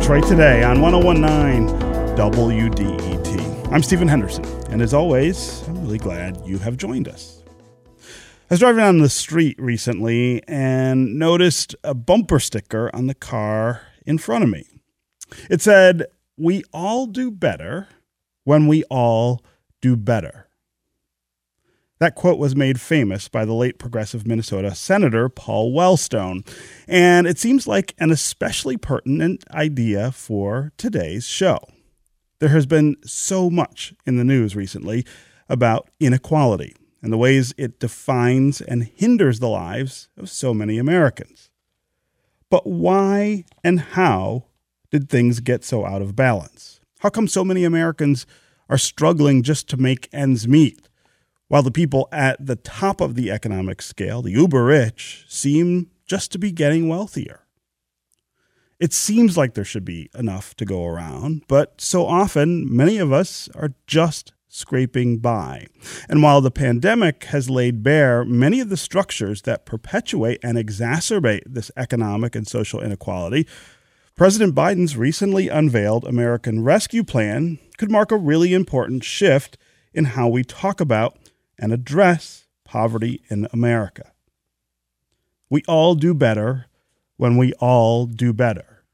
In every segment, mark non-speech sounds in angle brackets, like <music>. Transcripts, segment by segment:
Detroit Today on 1019 WDET. I'm Stephen Henderson, and as always, I'm really glad you have joined us. I was driving down the street recently and noticed a bumper sticker on the car in front of me. It said, We all do better when we all do better. That quote was made famous by the late progressive Minnesota Senator Paul Wellstone, and it seems like an especially pertinent idea for today's show. There has been so much in the news recently about inequality and the ways it defines and hinders the lives of so many Americans. But why and how did things get so out of balance? How come so many Americans are struggling just to make ends meet? While the people at the top of the economic scale, the uber rich, seem just to be getting wealthier. It seems like there should be enough to go around, but so often many of us are just scraping by. And while the pandemic has laid bare many of the structures that perpetuate and exacerbate this economic and social inequality, President Biden's recently unveiled American Rescue Plan could mark a really important shift in how we talk about and address poverty in America. We all do better when we all do better.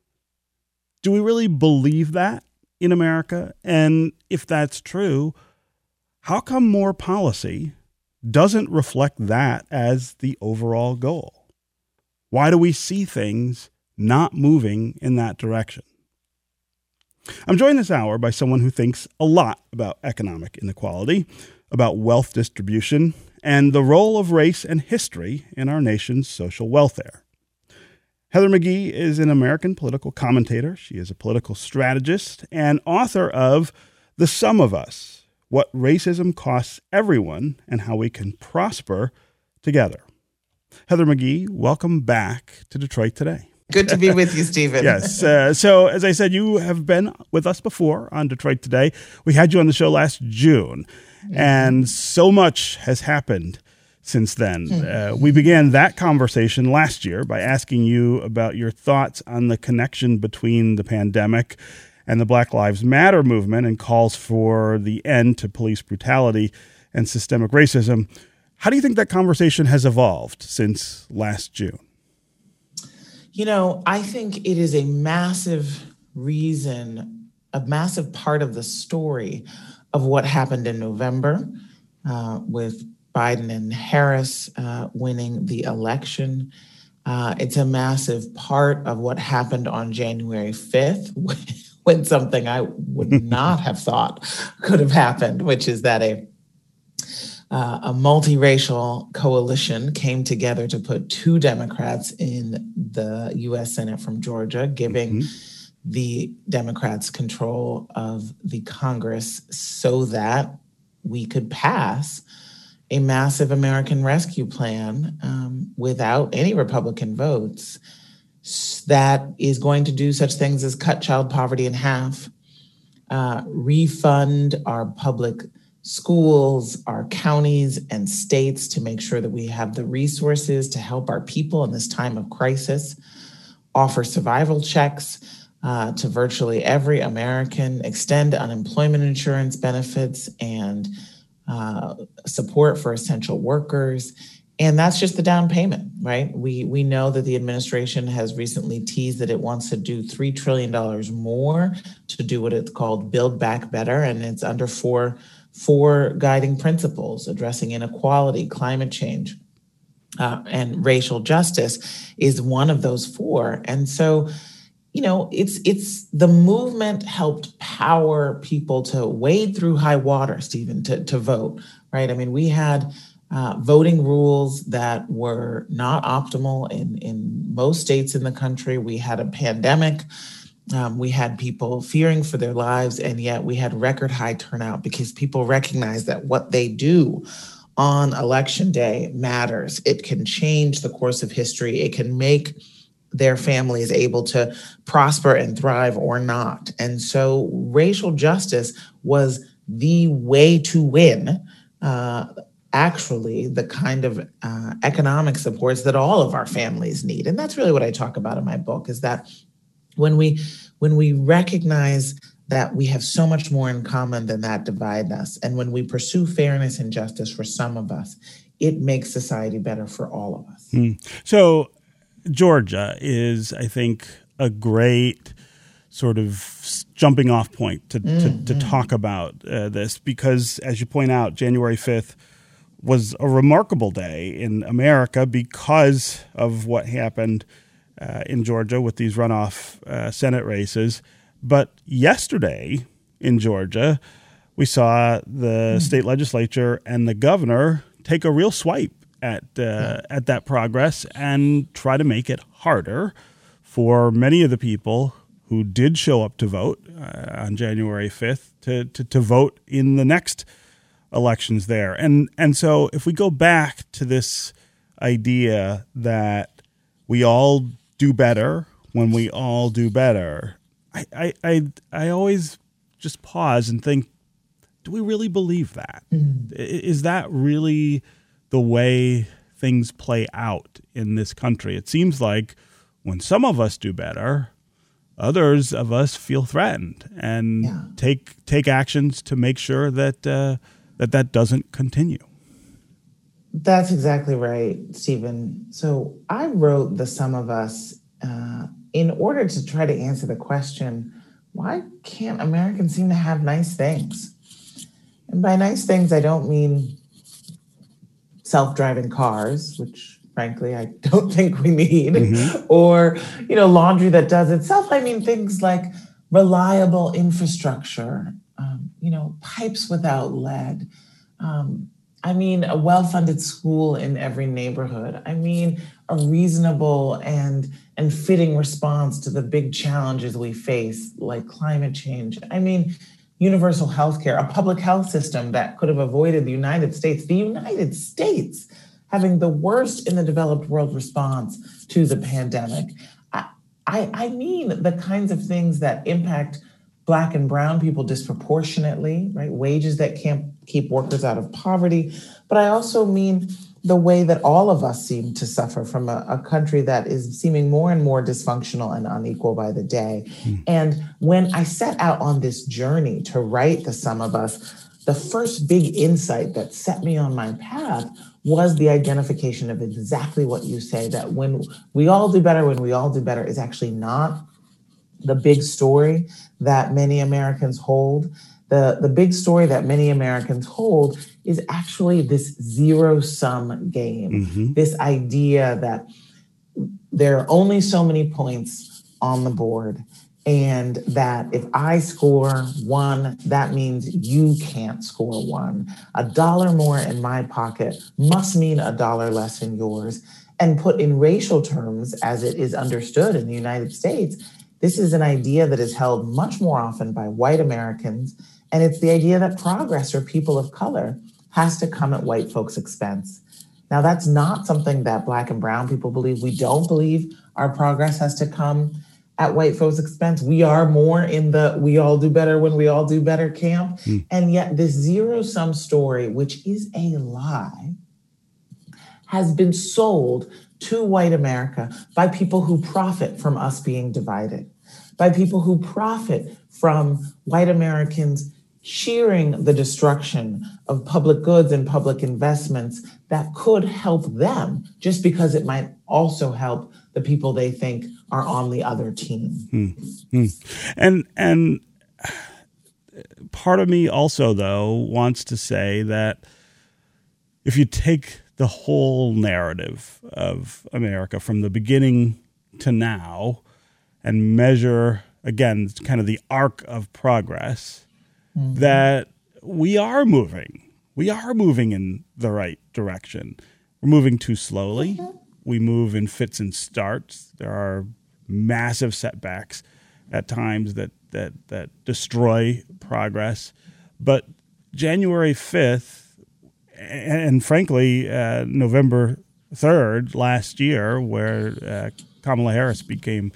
Do we really believe that in America? And if that's true, how come more policy doesn't reflect that as the overall goal? Why do we see things not moving in that direction? I'm joined this hour by someone who thinks a lot about economic inequality about wealth distribution and the role of race and history in our nation's social welfare. Heather McGhee is an American political commentator. She is a political strategist and author of The Sum of Us What Racism Costs Everyone and How We Can Prosper Together. Heather McGhee, welcome back to Detroit today. Good to be with you, Stephen. <laughs> yes. Uh, so, as I said, you have been with us before on Detroit Today. We had you on the show last June. And so much has happened since then. Hmm. Uh, we began that conversation last year by asking you about your thoughts on the connection between the pandemic and the Black Lives Matter movement and calls for the end to police brutality and systemic racism. How do you think that conversation has evolved since last June? You know, I think it is a massive reason, a massive part of the story of what happened in November uh, with Biden and Harris uh, winning the election. Uh, it's a massive part of what happened on January 5th <laughs> when something I would <laughs> not have thought could have happened, which is that a uh, a multiracial coalition came together to put two Democrats in the U.S. Senate from Georgia, giving mm-hmm the Democrats control of the Congress so that we could pass a massive American rescue plan um, without any Republican votes that is going to do such things as cut child poverty in half, uh, refund our public schools, our counties, and states to make sure that we have the resources to help our people in this time of crisis, offer survival checks uh, to virtually every American, extend unemployment insurance benefits and uh, support for essential workers. And that's just the down payment, right? We we know that the administration has recently teased that it wants to do three trillion dollars more to do what it's called Build Back Better, and it's under four four guiding principles addressing inequality, climate change, uh, and racial justice is one of those four. And so you know it's it's the movement helped power people to wade through high water stephen to, to vote right? I mean we had uh, voting rules that were not optimal in in most states in the country. We had a pandemic. Um, we had people fearing for their lives and yet we had record high turnout because people recognize that what they do on election day matters. It can change the course of history. It can make their family is able to prosper and thrive or not. And so racial justice was the way to win uh, actually the kind of uh, economic supports that all of our families need. And that's really what I talk about in my book is that when we when we recognize that we have so much more in common than that divide us and when we pursue fairness and justice for some of us it makes society better for all of us. Mm. So Georgia is I think a great sort of jumping off point to, mm, to, to mm. talk about uh, this because, as you point out, January 5th was a remarkable day in America because of what happened uh, in Georgia with these runoff uh, Senate races. But yesterday in Georgia, we saw the mm. state legislature and the governor take a real swipe at uh, yeah. at that progress and try to make it harder for many of the people who did show up to vote uh, on January 5th to, to, to vote in the next elections there. And, and so if we go back to this idea that we all do better when we all do better, I, I, I, I always just pause and think, do we really believe that? Mm-hmm. Is that really the way things play out in this country? It seems like when some of us do better, others of us feel threatened and yeah. take take actions to make sure that uh, that that doesn't continue. That's exactly right, Stephen. So I wrote the Sum of Us uh, in order to try to answer the question: Why can't Americans seem to have nice things? And by nice things, I don't mean self-driving cars, which frankly, I <laughs> don't think we need, mm-hmm. or, you know, laundry that does itself. I mean, things like reliable infrastructure, um, you know, pipes without lead. Um, I mean, a well funded school in every neighborhood. I mean, a reasonable and, and fitting response to the big challenges we face, like climate change. I mean, universal health care, a public health system that could have avoided the United States, the United States having the worst in the developed world response to the pandemic. I, I, I mean the kinds of things that impact black and brown people disproportionately, right? Wages that can't keep workers out of poverty. But I also mean the way that all of us seem to suffer from a, a country that is seeming more and more dysfunctional and unequal by the day. Mm. And when I set out on this journey to write the sum of us, the first big insight that set me on my path was the identification of exactly what you say that when we all do better, when we all do better is actually not the big story that many Americans hold. The, the big story that many Americans hold is actually this zero sum game, mm-hmm. this idea that there are only so many points on the board and that if I score one, that means you can't score one. A dollar more in my pocket must mean a dollar less in yours. And put in racial terms, as it is understood in the United States, this is an idea that is held much more often by white Americans. And it's the idea that progress for people of color has to come at white folks' expense. Now, that's not something that Black and Brown people believe. We don't believe our progress has to come at white folks' expense. We are more in the we all do better when we all do better camp. Mm. And yet, this zero sum story, which is a lie, has been sold to white America by people who profit from us being divided, by people who profit from white Americans cheering the destruction of public goods and public investments that could help them just because it might also help the people they think are on the other team. Hmm. And and part of me also though wants to say that if you take the whole narrative of America from the beginning to now and measure again kind of the arc of progress mm-hmm. that we are moving we are moving in the right direction we're moving too slowly mm-hmm. we move in fits and starts there are massive setbacks at times that that that destroy progress. But January fifth, and, frankly, uh, November third last year, where uh, Kamala Harris became.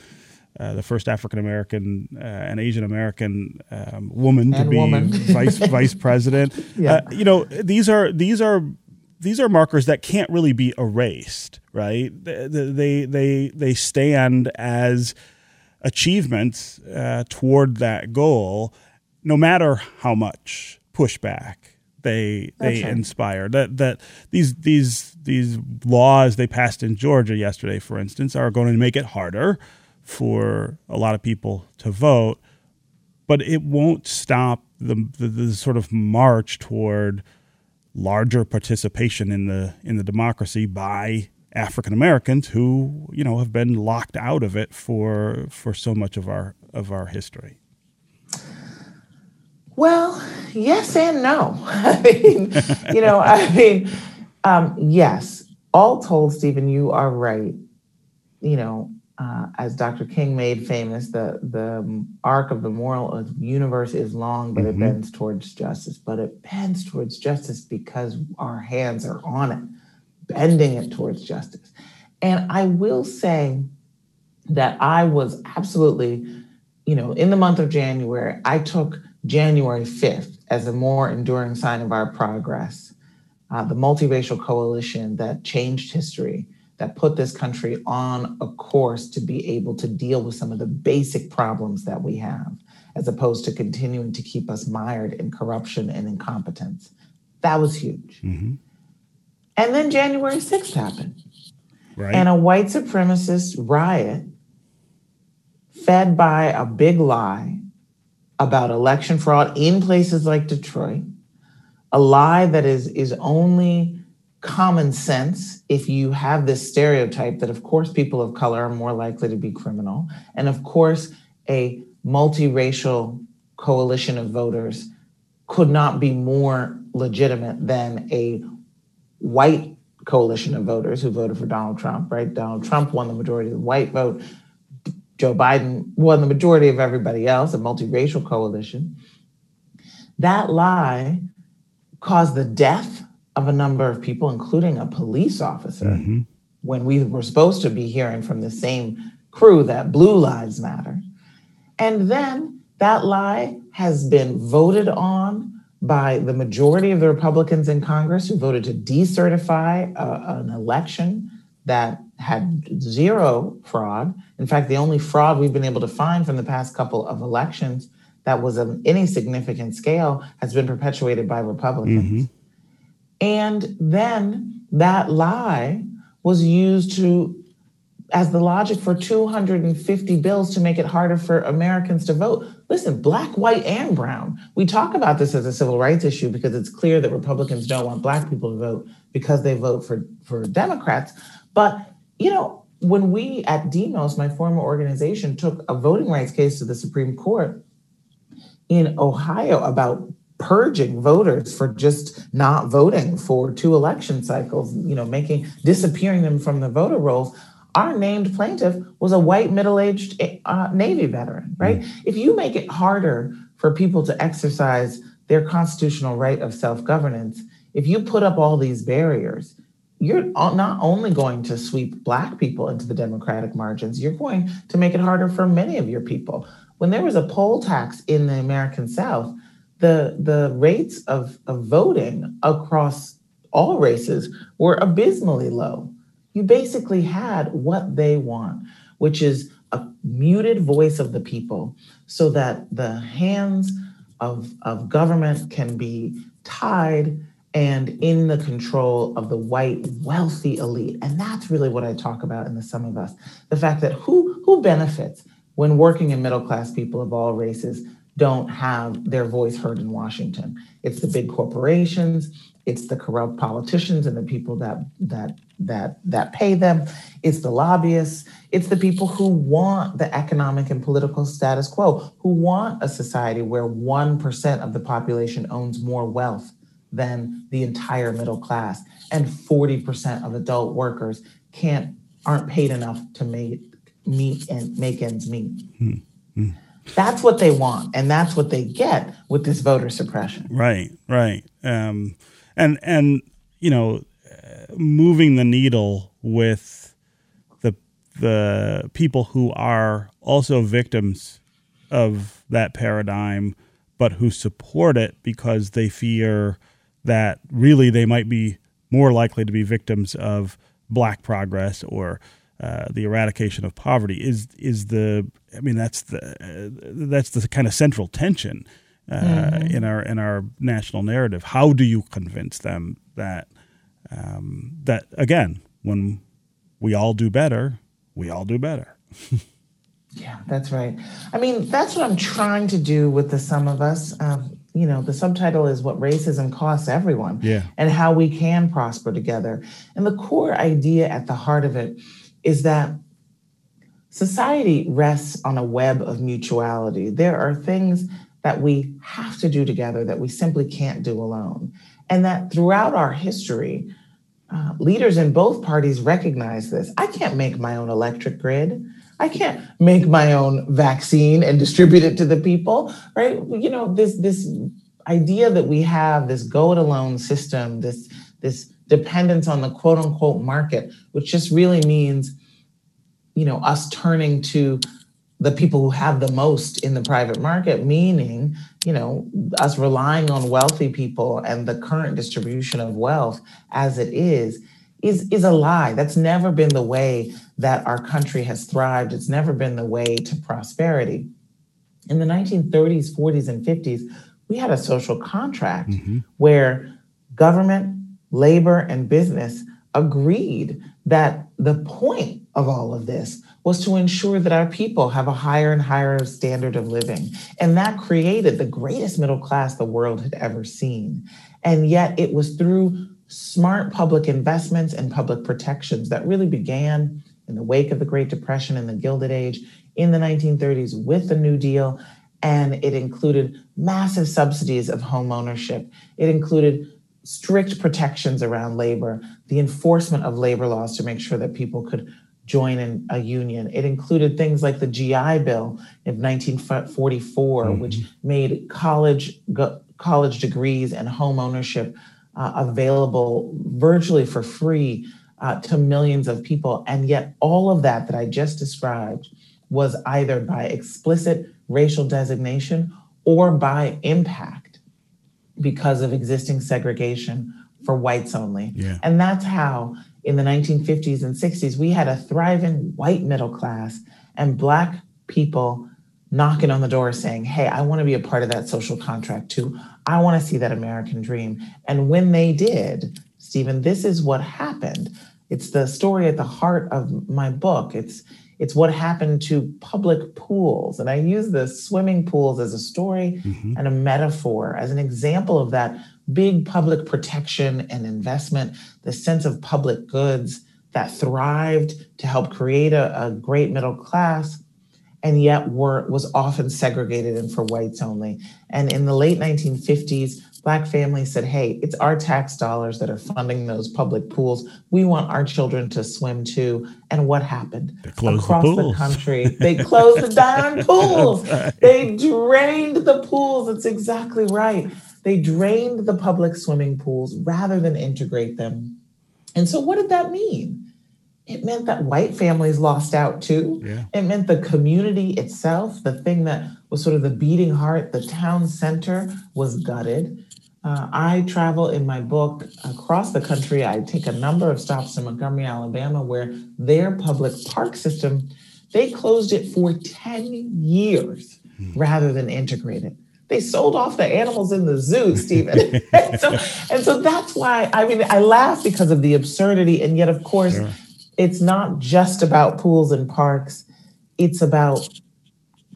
Uh, the first African American uh, and Asian American um, woman and to be woman. <laughs> vice vice president. <laughs> yeah. Uh, you know, these are these are these are markers that can't really be erased, right? They they they stand as achievements uh, toward that goal, no matter how much pushback they they right. inspire. That that these these these laws they passed in Georgia yesterday, for instance, are going to make it harder for a lot of people to vote, but it won't stop the the, the sort of march toward larger participation in the in the democracy by African Americans who you know have been locked out of it for for so much of our of our history. Well, yes and no. <laughs> I mean, you know, I mean, um, yes. All told, Stephen, you are right. You know, uh, as Dr. King made famous, the the arc of the moral universe is long, but mm-hmm. it bends towards justice. But it bends towards justice because our hands are on it, bending it towards justice. And I will say that I was absolutely, you know, in the month of January, I took January 5th as a more enduring sign of our progress. Uh, the multiracial coalition that changed history that put this country on a course to be able to deal with some of the basic problems that we have, as opposed to continuing to keep us mired in corruption and incompetence. That was huge. Mm-hmm. And then January 6th happened. Right. And a white supremacist riot fed by a big lie about election fraud in places like Detroit, a lie that is, is only common sense if you have this stereotype that, of course, people of color are more likely to be criminal. And of course, a multiracial coalition of voters could not be more legitimate than a white coalition of voters who voted for Donald Trump, right? Donald Trump won the majority of the white vote. Joe Biden won the majority of everybody else, a multiracial coalition. That lie caused the death of a number of people, including a police officer, mm-hmm. when we were supposed to be hearing from the same crew that Blue Lives Matter. And then that lie has been voted on by the majority of the Republicans in Congress who voted to decertify a, an election that had zero fraud. In fact, the only fraud we've been able to find from the past couple of elections that was of any significant scale has been perpetuated by Republicans. Mm-hmm. And then that lie was used to as the logic for 250 bills to make it harder for Americans to vote. Listen, black, white, and brown. We talk about this as a civil rights issue because it's clear that Republicans don't want black people to vote because they vote for, for Democrats. But, you know, when we at Demos, my former organization, took a voting rights case to the Supreme Court in Ohio about purging voters for just not voting for two election cycles, you know, making disappearing them from the voter rolls. Our named plaintiff was a white middle-aged uh, Navy veteran, right? Mm. If you make it harder for people to exercise their constitutional right of self-governance, if you put up all these barriers, you're not only going to sweep black people into the democratic margins, you're going to make it harder for many of your people. When there was a poll tax in the American South, the the rates of, of voting across all races were abysmally low. You basically had what they want, which is a muted voice of the people so that the hands of, of government can be tied and in the control of the white wealthy elite and that's really what i talk about in the sum of us the fact that who who benefits when working in middle class people of all races don't have their voice heard in Washington. It's the big corporations, it's the corrupt politicians and the people that that that that pay them, it's the lobbyists, it's the people who want the economic and political status quo, who want a society where 1% of the population owns more wealth than the entire middle class and 40% of adult workers can't aren't paid enough to make meet and make ends meet. Mm-hmm. That's what they want, and that's what they get with this voter suppression. Right, right, um, and and you know, moving the needle with the the people who are also victims of that paradigm, but who support it because they fear that really they might be more likely to be victims of black progress or uh, the eradication of poverty is is the I mean that's the uh, that's the kind of central tension uh, mm-hmm. in our in our national narrative. How do you convince them that um, that again when we all do better, we all do better. <laughs> yeah, that's right. I mean, that's what I'm trying to do with the sum of us. Um, you know, the subtitle is what racism costs everyone yeah. and how we can prosper together. And the core idea at the heart of it is that society rests on a web of mutuality. There are things that we have to do together that we simply can't do alone. And that throughout our history, uh, leaders in both parties recognize this. I can't make my own electric grid. I can't make my own vaccine and distribute it to the people, right? You know, this this idea that we have this go it alone system, this this dependence on the quote unquote market, which just really means, you know, us turning to the people who have the most in the private market, meaning, you know, us relying on wealthy people and the current distribution of wealth as it is, is, is a lie. That's never been the way that our country has thrived. It's never been the way to prosperity. In the 1930s, 40s, and 50s, we had a social contract mm-hmm. where government, labor, and business agreed that the point of all of this was to ensure that our people have a higher and higher standard of living. And that created the greatest middle class the world had ever seen. And yet it was through smart public investments and public protections that really began in the wake of the Great Depression and the Gilded Age in the 1930s with the New Deal. And it included massive subsidies of home ownership. It included strict protections around labor, the enforcement of labor laws to make sure that people could join in a union. It included things like the GI Bill of 1944, mm-hmm. which made college go, college degrees and home ownership uh, available virtually for free uh, to millions of people. And yet, all of that that I just described was either by explicit racial designation or by impact because of existing segregation for whites only. Yeah. And that's how in the 1950s and 60s, we had a thriving white middle class and Black people knocking on the door saying, Hey, I want to be a part of that social contract too. I want to see that American dream. And when they did, Stephen, this is what happened. It's the story at the heart of my book. It's it's what happened to public pools. And I use the swimming pools as a story mm-hmm. and a metaphor, as an example of that big public protection and investment, the sense of public goods that thrived to help create a, a great middle class and yet were was often segregated and for whites only. And in the late 1950s, Black families said, hey, it's our tax dollars that are funding those public pools. We want our children to swim too. And what happened? Across the, the, country, they closed the <laughs> darn pools. They drained the pools. It's exactly right. They drained the public swimming pools rather than integrate them. And so, what did that mean? It meant that white families lost out too. Yeah. It meant the community itself, the thing that was sort of the beating heart, the town center, was gutted. Uh, I travel in my book across the country. I take a number of stops in Montgomery, Alabama, where their public park system, they closed it for 10 years hmm. rather than integrate it. They sold off the animals in the zoo, Stephen. <laughs> and, so, and so that's why, I mean, I laugh because of the absurdity. And yet, of course, sure. it's not just about pools and parks, it's about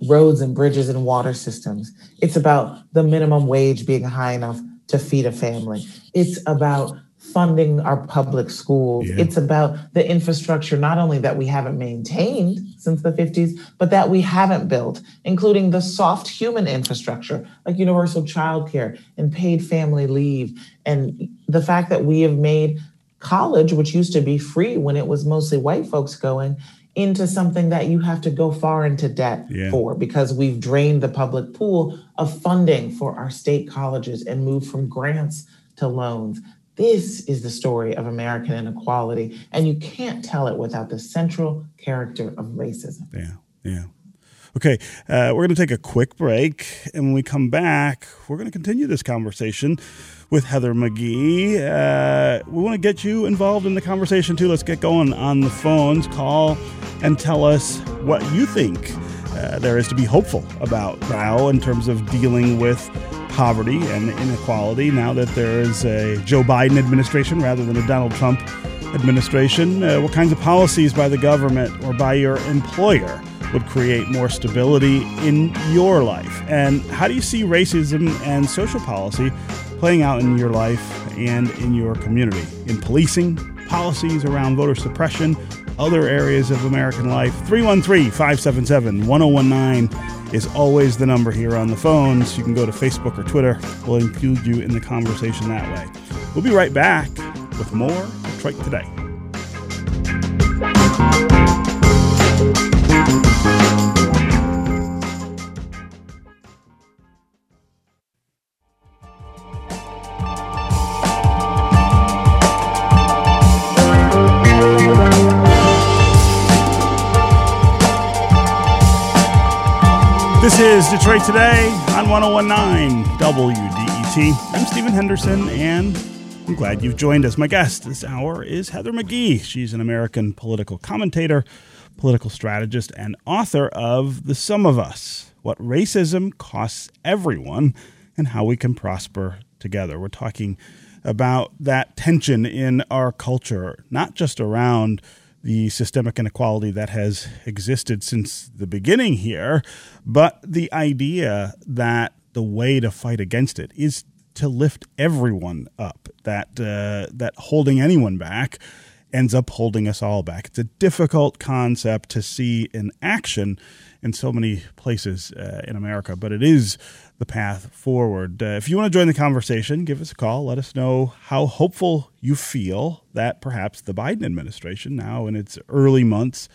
roads and bridges and water systems. It's about the minimum wage being high enough to feed a family. It's about funding our public schools. Yeah. It's about the infrastructure, not only that we haven't maintained since the 50s, but that we haven't built, including the soft human infrastructure like universal childcare and paid family leave. And the fact that we have made college, which used to be free when it was mostly white folks going, into something that you have to go far into debt yeah. for because we've drained the public pool of funding for our state colleges and moved from grants to loans. This is the story of American inequality, and you can't tell it without the central character of racism. Yeah, yeah. Okay, uh, we're going to take a quick break, and when we come back, we're going to continue this conversation with Heather McGhee. Uh, we want to get you involved in the conversation too. Let's get going on the phones. Call and tell us what you think uh, there is to be hopeful about now in terms of dealing with poverty and inequality now that there is a Joe Biden administration rather than a Donald Trump administration. Uh, what kinds of policies by the government or by your employer would create more stability in your life? And how do you see racism and social policy playing out in your life and in your community? In policing, policies around voter suppression, other areas of American life? 313 577 1019 is always the number here on the phones. You can go to Facebook or Twitter. We'll include you in the conversation that way. We'll be right back with more Detroit Today. This is Detroit Today on 1019 WDET. I'm Stephen Henderson, and I'm glad you've joined us. My guest this hour is Heather McGhee. She's an American political commentator, political strategist, and author of The Sum of Us What Racism Costs Everyone and How We Can Prosper Together. We're talking about that tension in our culture, not just around the systemic inequality that has existed since the beginning here, but the idea that the way to fight against it is to lift everyone up. That uh, that holding anyone back ends up holding us all back. It's a difficult concept to see in action in so many places uh, in America, but it is the path forward. Uh, if you want to join the conversation, give us a call. Let us know how hopeful you feel that perhaps the Biden administration, now in its early months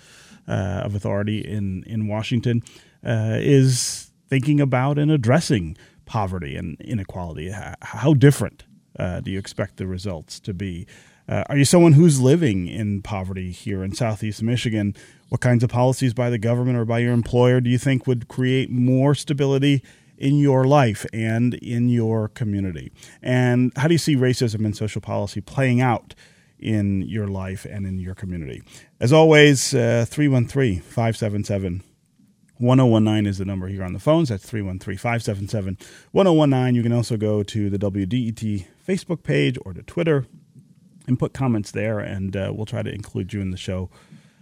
uh, of authority in, in Washington, uh, is thinking about and addressing poverty and inequality. How different uh, do you expect the results to be? Uh, are you someone who's living in poverty here in Southeast Michigan? What kinds of policies by the government or by your employer do you think would create more stability in your life and in your community? And how do you see racism and social policy playing out in your life and in your community? As always, uh, 313 577 1019 is the number here on the phones. That's 313 577 1019. You can also go to the WDET Facebook page or to Twitter and put comments there, and uh, we'll try to include you in the show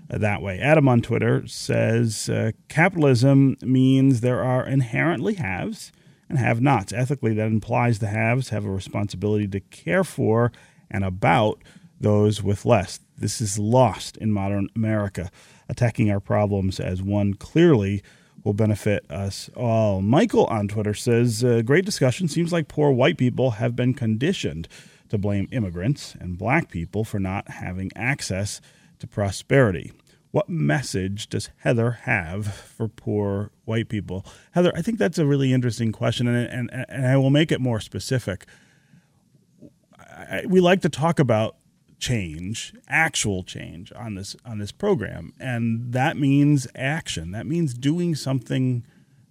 that way. Adam on Twitter says uh, capitalism means there are inherently haves and have nots. Ethically, that implies the haves have a responsibility to care for and about those with less. This is lost in modern America. Attacking our problems as one clearly will benefit us all. Michael on Twitter says, uh, Great discussion. Seems like poor white people have been conditioned to blame immigrants and black people for not having access to prosperity. What message does Heather have for poor white people? Heather, I think that's a really interesting question, and, and, and I will make it more specific. I, we like to talk about change, actual change on this on this program, and that means action. That means doing something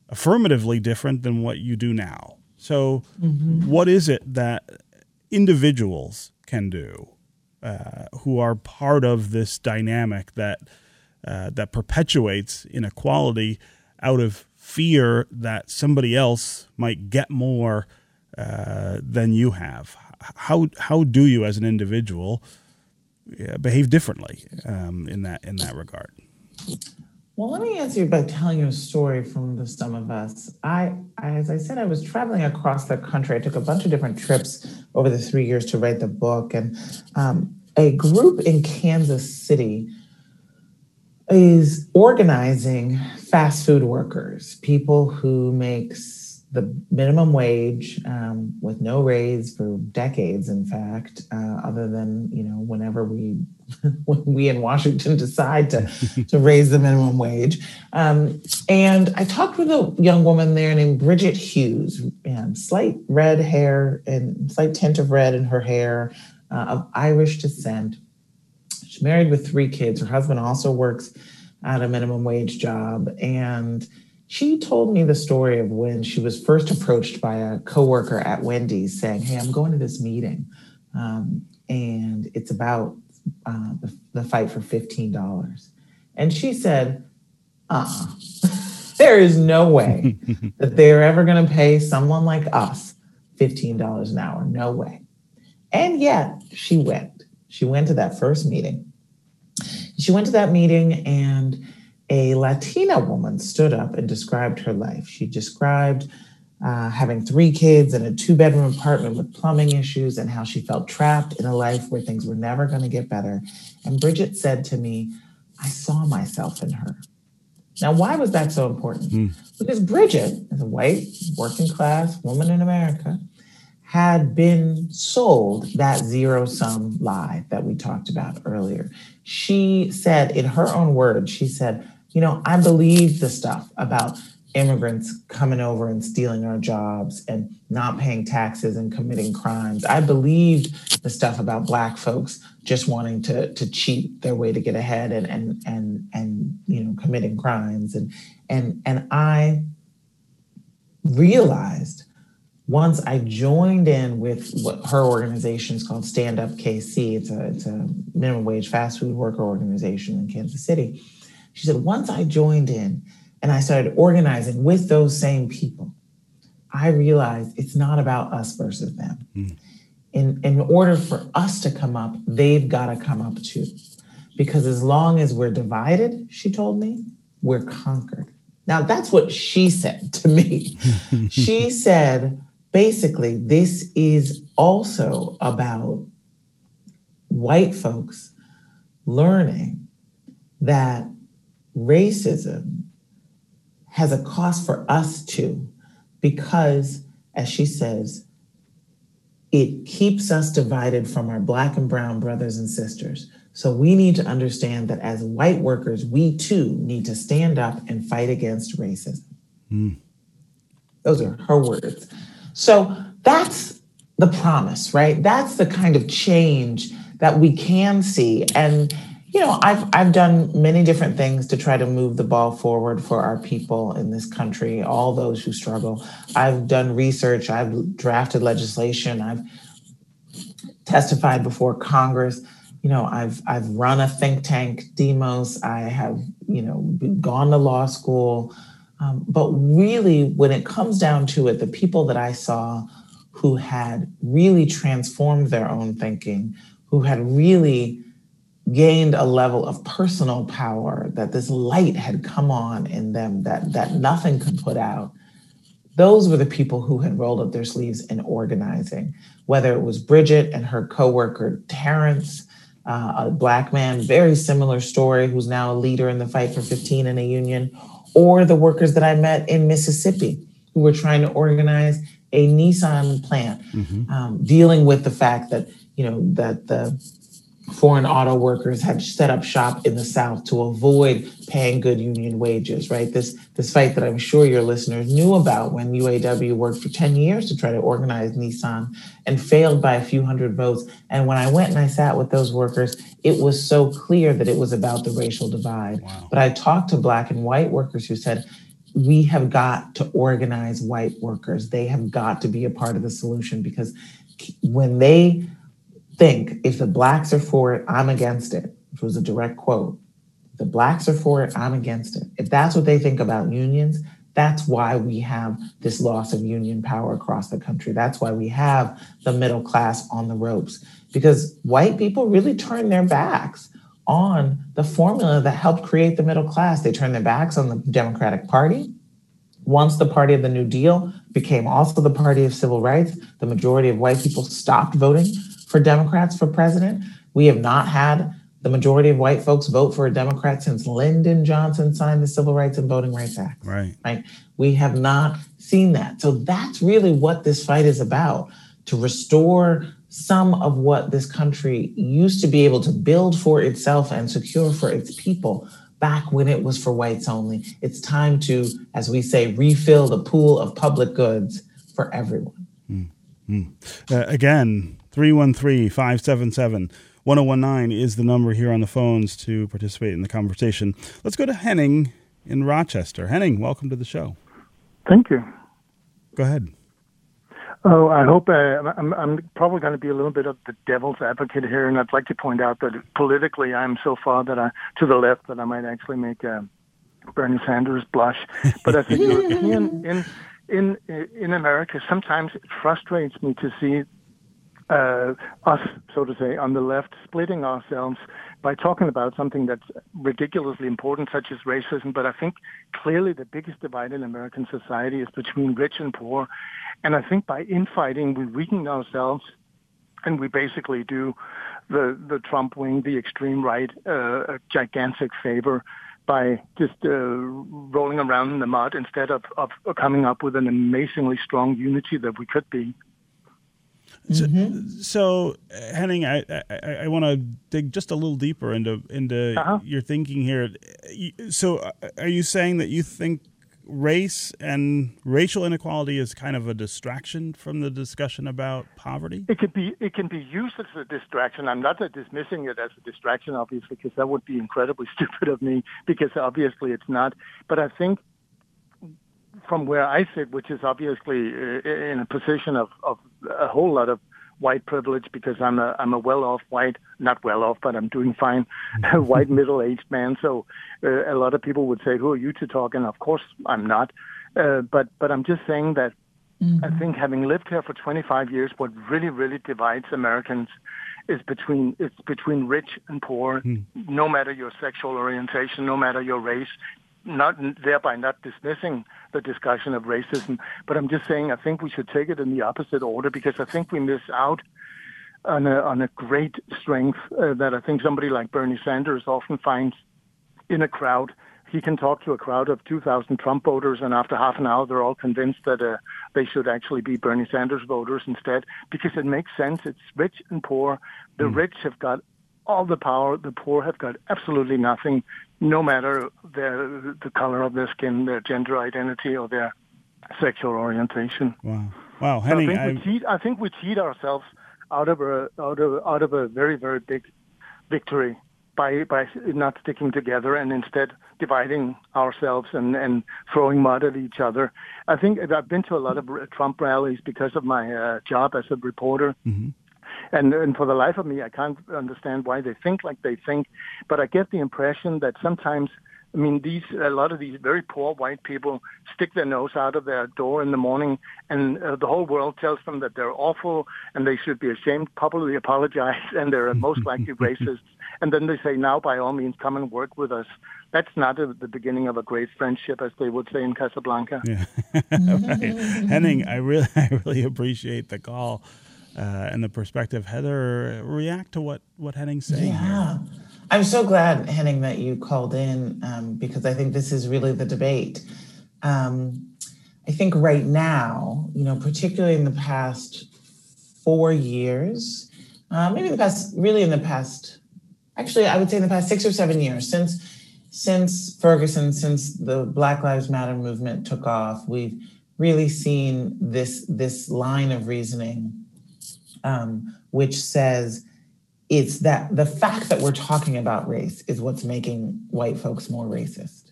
affirmatively different than what you do now. So, mm-hmm. what is it that individuals can do who are part of this dynamic that uh, that perpetuates inequality out of fear that somebody else might get more uh, than you have. How how do you, as an individual, behave differently um, in that in that regard? Well, let me answer you by telling you a story from the Sum of Us. I, as I said, I was traveling across the country. I took a bunch of different trips over the three years to write the book, and um, a group in Kansas City is organizing fast food workers, people who makes the minimum wage um, with no raise for decades, in fact, uh, other than you know whenever we <laughs> when we in Washington decide to <laughs> to raise the minimum wage. Um, and I talked with a young woman there named Bridget Hughes, and slight red hair and slight tint of red in her hair, uh, of Irish descent. She's married with three kids. Her husband also works at a minimum wage job, and She told me the story of when she was first approached by a coworker at Wendy's saying, Hey, I'm going to this meeting. Um, and it's about uh, the, the, fight for $15. And she said, uh <laughs> there is no way <laughs> that they're ever going to pay someone like us $15 an hour. No way. And yet she went. She went to that first meeting. She went to that meeting and a Latina woman stood up and described her life. She described uh, having three kids in a two bedroom apartment with plumbing issues and how she felt trapped in a life where things were never going to get better. And Bridget said to me, I saw myself in her. Now, why was that so important? Mm. Because Bridget, as a white working class woman in America, had been sold that zero sum lie that we talked about earlier. She said, in her own words, she said, You know, I believe the stuff about immigrants coming over and stealing our jobs and not paying taxes and committing crimes. I believed the stuff about black folks just wanting to to cheat their way to get ahead and and and and you know committing crimes and and and I realized once I joined in with what her organization is called Stand Up KC, it's a, it's a minimum wage fast food worker organization in Kansas City. She said, once I joined in and I started organizing with those same people, I realized it's not about us versus them. Mm. In, in order for us to come up, they've got to come up too. Because as long as we're divided, she told me, we're conquered. Now, that's what she said to me. <laughs> she said, basically, this is also about white folks learning that racism has a cost for us too, because, as she says, it keeps us divided from our Black and Brown brothers and sisters. So we need to understand that as white workers, we too need to stand up and fight against racism. Mm. Those are her words. So that's the promise, right? That's the kind of change that we can see. And you know, I've I've done many different things to try to move the ball forward for our people in this country, all those who struggle. I've done research, I've drafted legislation, I've testified before Congress. You know, I've I've run a think tank, Demos. I have, you know, gone to law school. Um, but really, when it comes down to it, the people that I saw who had really transformed their own thinking, who had really gained a level of personal power, that this light had come on in them that, that nothing could put out, those were the people who had rolled up their sleeves in organizing, whether it was Bridget and her coworker Terrence, uh, a black man, very similar story, who's now a leader in the fight for 15 in a union, or the workers that I met in Mississippi who were trying to organize a Nissan plant, mm-hmm. um, dealing with the fact that you know that the foreign auto workers had set up shop in the South to avoid paying good union wages, right? This this fight that I'm sure your listeners knew about when UAW worked for 10 years to try to organize Nissan and failed by a few hundred votes. And when I went and I sat with those workers, it was so clear that it was about the racial divide. Wow. But I talked to black and white workers who said, we have got to organize white workers. They have got to be a part of the solution because when they think if the blacks are for it, I'm against it, which was a direct quote. If the blacks are for it, I'm against it. If that's what they think about unions, that's why we have this loss of union power across the country. That's why we have the middle class on the ropes because white people really turn their backs on the formula that helped create the middle class. They turned their backs on the Democratic Party. Once the party of the New Deal became also the party of civil rights, the majority of white people stopped voting for Democrats for president. We have not had the majority of white folks vote for a Democrat since Lyndon Johnson signed the Civil Rights and Voting Rights Act. Right. Right. We have not seen that. So that's really what this fight is about to restore some of what this country used to be able to build for itself and secure for its people back when it was for whites only. It's time to, as we say, refill the pool of public goods for everyone. Hmm. Mm-hmm. Uh, again, 313 577 1019 is the number here on the phones to participate in the conversation. Let's go to Henning in Rochester. Henning, welcome to the show. Thank you. Go ahead. Oh, I hope uh, I'm, I'm probably going to be a little bit of the devil's advocate here, and I'd like to point out that politically I'm so far that I to the left that I might actually make uh, Bernie Sanders blush. But as a <laughs> European in in in America, sometimes it frustrates me to see uh, us, so to say, on the left, splitting ourselves by talking about something that's ridiculously important, such as racism. But I think clearly the biggest divide in American society is between rich and poor. And I think by infighting, we weaken ourselves and we basically do the, the Trump wing, the extreme right, uh, a gigantic favor by just uh, rolling around in the mud instead of, of coming up with an amazingly strong unity that we could be. Mm-hmm. So, so, Henning, I I, I want to dig just a little deeper into into uh-huh. your thinking here. So, uh, are you saying that you think race and racial inequality is kind of a distraction from the discussion about poverty? It could be. It can be used as a distraction. I'm not dismissing it as a distraction, obviously, because that would be incredibly <laughs> stupid of me. Because obviously it's not. But I think from where I sit, which is obviously uh, in a position of, of a whole lot of white privilege because I'm a I'm a well-off white, not well-off, but I'm doing fine, <laughs> white middle-aged man. So uh, a lot of people would say, "Who are you to talk?" And of course, I'm not. Uh, but but I'm just saying that mm-hmm. I think having lived here for 25 years, what really really divides Americans is between it's between rich and poor, mm. no matter your sexual orientation, no matter your race, not thereby not dismissing the discussion of racism, but I'm just saying I think we should take it in the opposite order because I think we miss out on a, on a great strength uh, that I think somebody like Bernie Sanders often finds in a crowd. He can talk to a crowd of 2,000 Trump voters, and after half an hour, they're all convinced that uh, they should actually be Bernie Sanders voters instead because it makes sense. It's rich and poor. The mm. rich have got all the power. The poor have got absolutely nothing, no matter their the color of their skin, their gender identity, or their sexual orientation. Wow, wow, Henning, I think, we cheat, I think we cheat ourselves out of a out of out of a very very big victory by by not sticking together and instead dividing ourselves and and throwing mud at each other. I think I've been to a lot of Trump rallies because of my uh, job as a reporter. Mm-hmm. And, and for the life of me, I can't understand why they think like they think. But I get the impression that sometimes I mean, these a lot of these very poor white people stick their nose out of their door in the morning, and uh, the whole world tells them that they're awful and they should be ashamed, publicly apologize, and they're <laughs> most likely racists. And then they say, "Now, by all means, come and work with us." That's not a, the beginning of a great friendship, as they would say in Casablanca. Yeah. <laughs> right. Henning, I really, <laughs> I really appreciate the call uh, and the perspective. Heather, react to what what Henning's saying. Yeah, here. I'm so glad Henning that you called in um, because I think this is really the debate. Um, I think right now, you know, particularly in the past four years, uh, maybe the past, really in the past, actually, I would say in the past six or seven years since since Ferguson, since the Black Lives Matter movement took off, we've really seen this this line of reasoning um, which says it's that the fact that we're talking about race is what's making white folks more racist.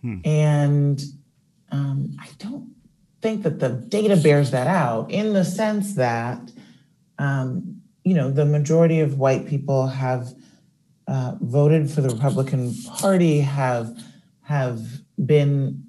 Hmm. And um, I don't think that the data bears that out in the sense that, um, you know, the majority of white people have uh, voted for the Republican Party, have have been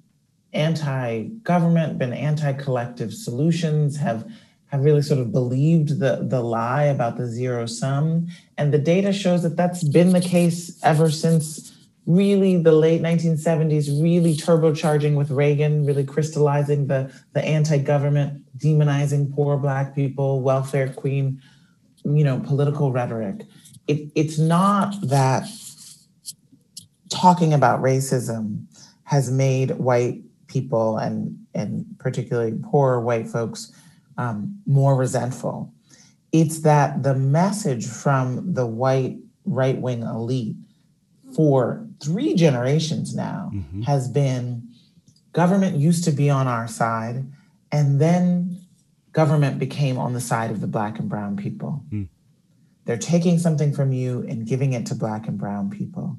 anti-government, been anti-collective solutions, have have really sort of believed the, the lie about the zero sum. And the data shows that that's been the case ever since really the late 1970s, really turbocharging with Reagan, really crystallizing the, the anti-government, demonizing poor black people, welfare queen, you know, political rhetoric. It, it's not that talking about racism has made white people and, and particularly poor white folks um, more resentful. It's that the message from the white right wing elite for three generations now mm-hmm. has been government used to be on our side, and then government became on the side of the black and brown people. Mm. They're taking something from you and giving it to black and brown people.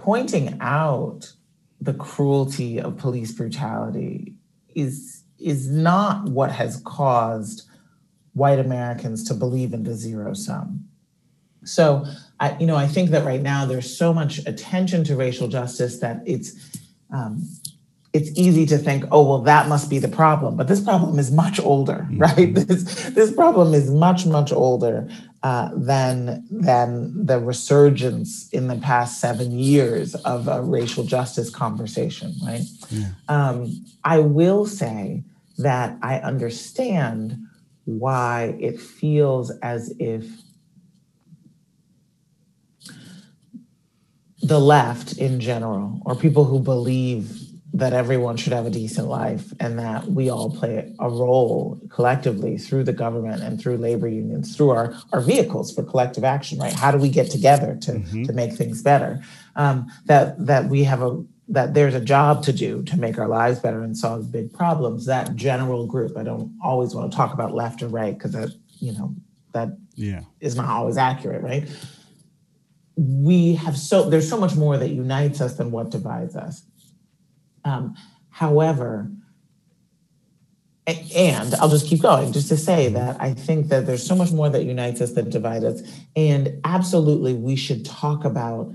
pointing out the cruelty of police brutality is is not what has caused white Americans to believe in the zero sum. So I, you know, I think that right now there's so much attention to racial justice that it's um, it's easy to think, oh, well, that must be the problem. But this problem is much older, <laughs> mm-hmm. right? This this problem is much much older uh, than than the resurgence in the past seven years of a racial justice conversation, right? Yeah. Um, I will say that I understand why it feels as if the left in general, or people who believe that everyone should have a decent life and that we all play a role collectively through the government and through labor unions through our, our vehicles for collective action right how do we get together to, mm-hmm. to make things better um, that that we have a that there's a job to do to make our lives better and solve big problems that general group i don't always want to talk about left or right because that you know that yeah is not always accurate right we have so there's so much more that unites us than what divides us um, however, and I'll just keep going just to say that I think that there's so much more that unites us than divides us. And absolutely, we should talk about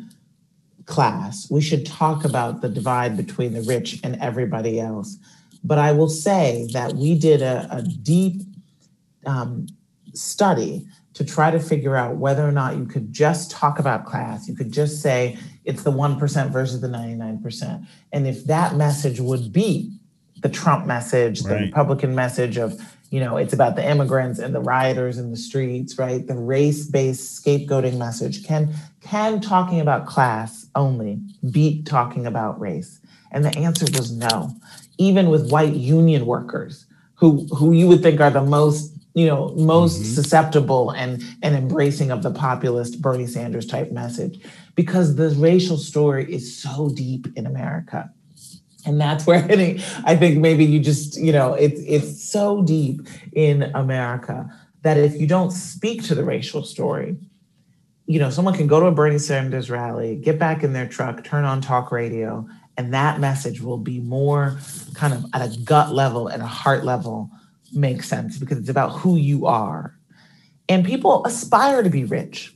class. We should talk about the divide between the rich and everybody else. But I will say that we did a, a deep um, study to try to figure out whether or not you could just talk about class. You could just say it's the 1% versus the 99%. And if that message would be the Trump message, the. Republican message of, you know, it's about the immigrants and the rioters in the streets, right? The race-based scapegoating message. Can can talking about class only beat talking about race? And the answer was no. Even with white union workers who who you would think are the most you know most mm-hmm. susceptible and and embracing of the populist bernie sanders type message because the racial story is so deep in america and that's where i think maybe you just you know it's it's so deep in america that if you don't speak to the racial story you know someone can go to a bernie sanders rally get back in their truck turn on talk radio and that message will be more kind of at a gut level and a heart level makes sense because it's about who you are. And people aspire to be rich.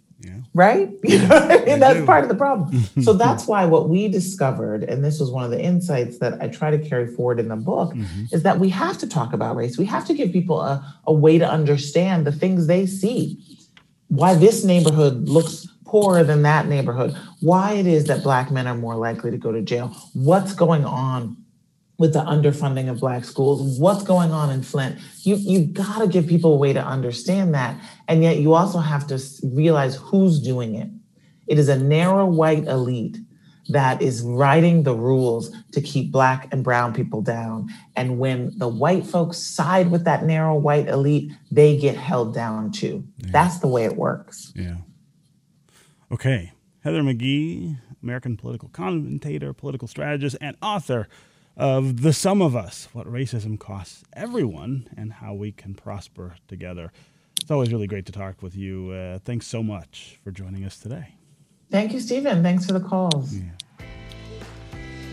Right? <laughs> You know I mean? That's part of the problem. <laughs> so that's why what we discovered, and this was one of the insights that I try to carry forward in the book, mm-hmm. is that we have to talk about race. We have to give people a, a way to understand the things they see. Why this neighborhood looks poorer than that neighborhood, why it is that Black men are more likely to go to jail, what's going on with the underfunding of black schools. What's going on in flint? You you've got to give people a way to understand that. And yet you also have to realize who's doing it. It is a narrow white elite that is writing the rules to keep black and brown people down. And when the white folks side with that narrow white elite they get held down too. Yeah. that's the way it works. Yeah. Okay. Heather McGhee american political commentator political strategist and author of the sum of us, what racism costs everyone, and how we can prosper together. It's always really great to talk with you. Uh, thanks so much for joining us today. Thank you, Stephen. Thanks for the calls. Yeah.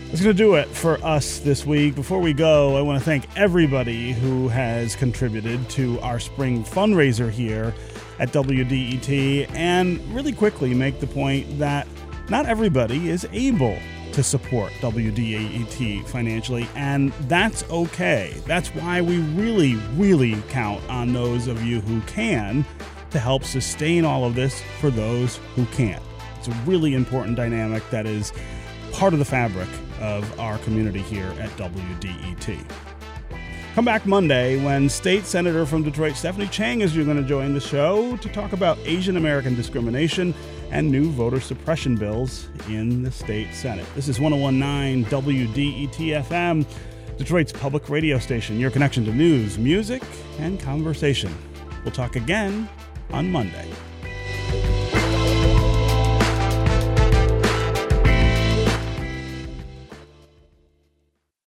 That's going to do it for us this week. Before we go, I want to thank everybody who has contributed to our spring fundraiser here at WDET and really quickly make the point that not everybody is able to support WDET financially, and that's okay. That's why we really, really count on those of you who can to help sustain all of this for those who can't. It's a really important dynamic that is part of the fabric of our community here at WDET. Come back Monday when State Senator from Detroit Stephanie Chang is going to join the show to talk about Asian American discrimination and new voter suppression bills in the state Senate. This is 1019 WDET FM, Detroit's public radio station, your connection to news, music, and conversation. We'll talk again on Monday.